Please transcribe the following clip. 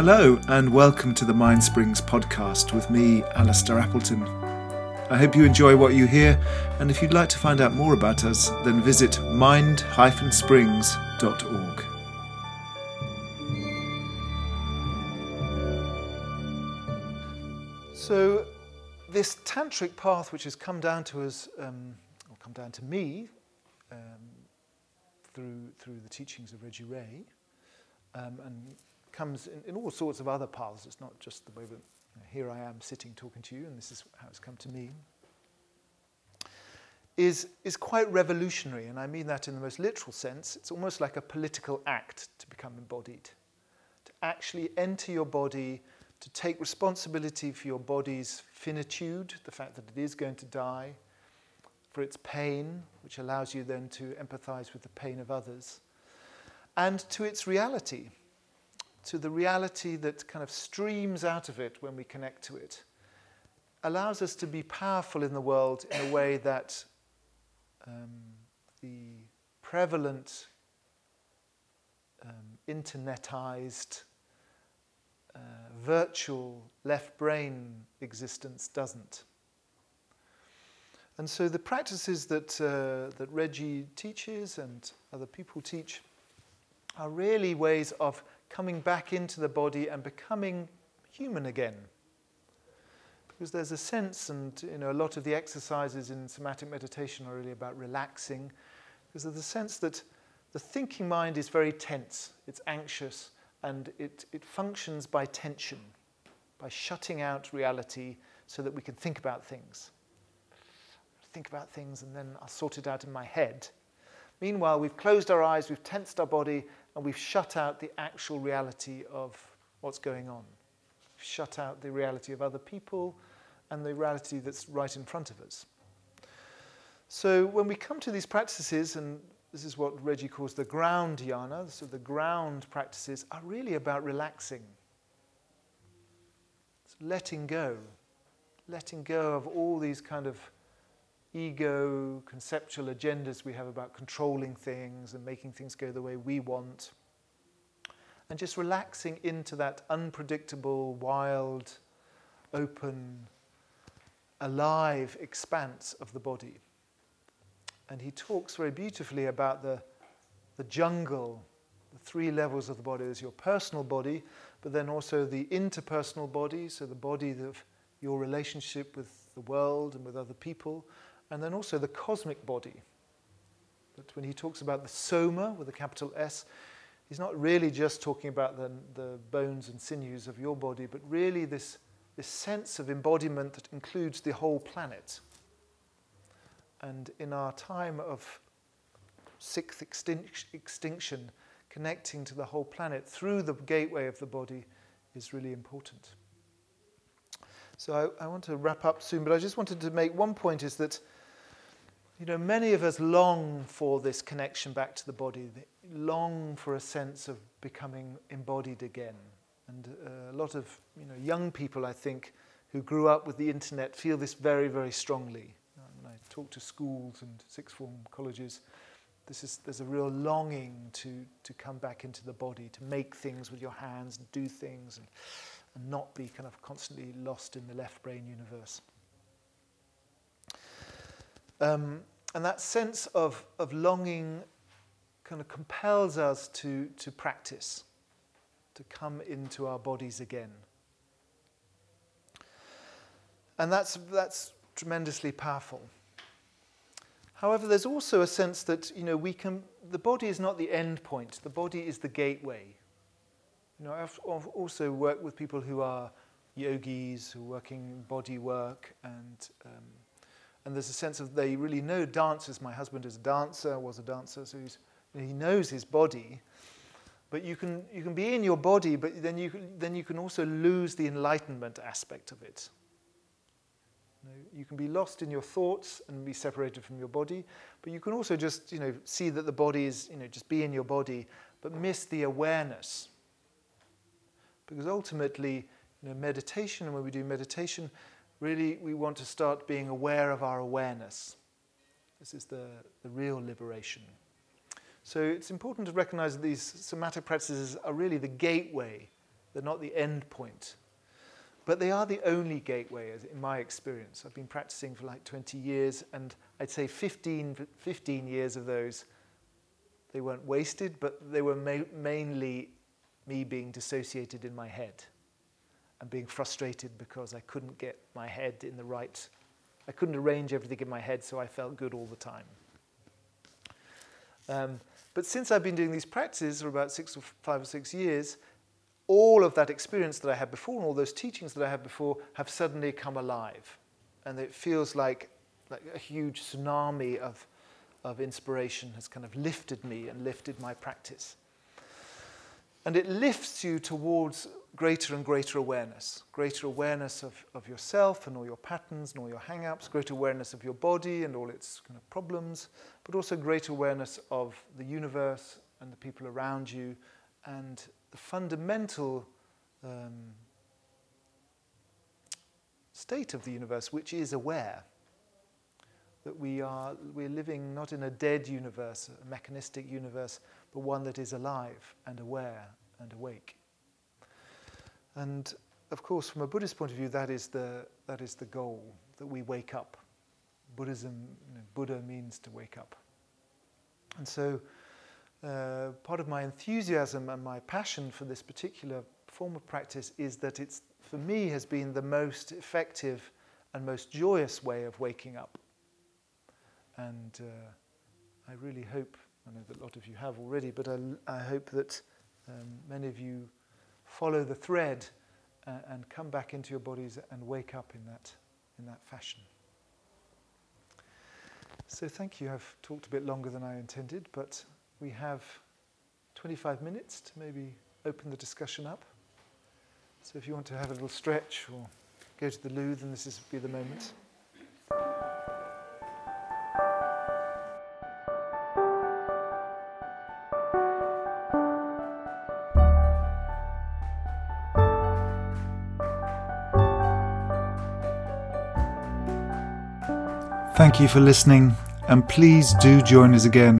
Hello, and welcome to the Mind Springs podcast with me, Alistair Appleton. I hope you enjoy what you hear, and if you'd like to find out more about us, then visit mind-springs.org. So, this tantric path, which has come down to us, um, or come down to me, um, through through the teachings of Reggie Ray, um, and comes in, in, all sorts of other paths. It's not just the way that you know, here I am sitting talking to you, and this is how it's come to me. Is, is quite revolutionary, and I mean that in the most literal sense. It's almost like a political act to become embodied, to actually enter your body, to take responsibility for your body's finitude, the fact that it is going to die, for its pain, which allows you then to empathize with the pain of others, and to its reality, to the reality that kind of streams out of it when we connect to it, allows us to be powerful in the world in a way that um, the prevalent um, internetized uh, virtual left brain existence doesn't. And so the practices that, uh, that Reggie teaches and other people teach are really ways of coming back into the body and becoming human again. Because there's a sense, and you know, a lot of the exercises in somatic meditation are really about relaxing, because there's a sense that the thinking mind is very tense, it's anxious, and it, it functions by tension, by shutting out reality so that we can think about things think about things and then I'll sort it out in my head. Meanwhile, we've closed our eyes, we've tensed our body, and we've shut out the actual reality of what's going on. We've shut out the reality of other people and the reality that's right in front of us. So when we come to these practices, and this is what Reggie calls the ground yana, so the ground practices are really about relaxing. It's letting go, letting go of all these kind of ego, conceptual agendas we have about controlling things and making things go the way we want. And just relaxing into that unpredictable, wild, open, alive expanse of the body. And he talks very beautifully about the, the jungle, the three levels of the body. There's your personal body, but then also the interpersonal body, so the body of your relationship with the world and with other people, and then also the cosmic body. That when he talks about the soma with a capital S, he's not really just talking about the, the bones and sinews of your body, but really this, this sense of embodiment that includes the whole planet. And in our time of sixth extinction, connecting to the whole planet through the gateway of the body is really important. So I, I, want to wrap up soon, but I just wanted to make one point is that you know, many of us long for this connection back to the body, long for a sense of becoming embodied again. And uh, a lot of you know, young people, I think, who grew up with the internet feel this very, very strongly. When I talk to schools and sixth form colleges, this is, there's a real longing to, to come back into the body, to make things with your hands and do things and, and not be kind of constantly lost in the left brain universe. Um, and that sense of, of longing kind of compels us to, to practice, to come into our bodies again. And that's, that's tremendously powerful. However, there's also a sense that you know, we can, the body is not the end point, the body is the gateway. You know, I've, I've also worked with people who are yogis, who are working body work, and um, and there's a sense of they really know dancers. My husband is a dancer, was a dancer, so he knows his body. But you can, you can be in your body, but then you, then you can also lose the enlightenment aspect of it. You, know, you can be lost in your thoughts and be separated from your body, but you can also just you know, see that the body is, you know, just be in your body, but miss the awareness. Because ultimately, you know, meditation, and when we do meditation, really we want to start being aware of our awareness. This is the, the real liberation. So it's important to recognize that these somatic practices are really the gateway. They're not the end point. But they are the only gateway, in my experience. I've been practicing for like 20 years, and I'd say 15, 15 years of those, they weren't wasted, but they were ma- mainly me being dissociated in my head and being frustrated because I couldn't get my head in the right, I couldn't arrange everything in my head so I felt good all the time. Um, but since I've been doing these practices for about six or five or six years, all of that experience that I had before and all those teachings that I had before have suddenly come alive. And it feels like, like a huge tsunami of, of inspiration has kind of lifted me and lifted my practice. And it lifts you towards greater and greater awareness greater awareness of, of yourself and all your patterns and all your hang ups, greater awareness of your body and all its kind of problems, but also greater awareness of the universe and the people around you and the fundamental um, state of the universe, which is aware. That we are we're living not in a dead universe, a mechanistic universe, but one that is alive and aware and awake. And of course, from a Buddhist point of view, that is the, that is the goal, that we wake up. Buddhism, you know, Buddha means to wake up. And so uh, part of my enthusiasm and my passion for this particular form of practice is that it's, for me, has been the most effective and most joyous way of waking up. And uh, I really hope, I know that a lot of you have already, but I, I hope that um, many of you follow the thread uh, and come back into your bodies and wake up in that, in that fashion. So thank you. I've talked a bit longer than I intended, but we have 25 minutes to maybe open the discussion up. So if you want to have a little stretch or go to the loo, then this is be the moment. Thank you for listening, and please do join us again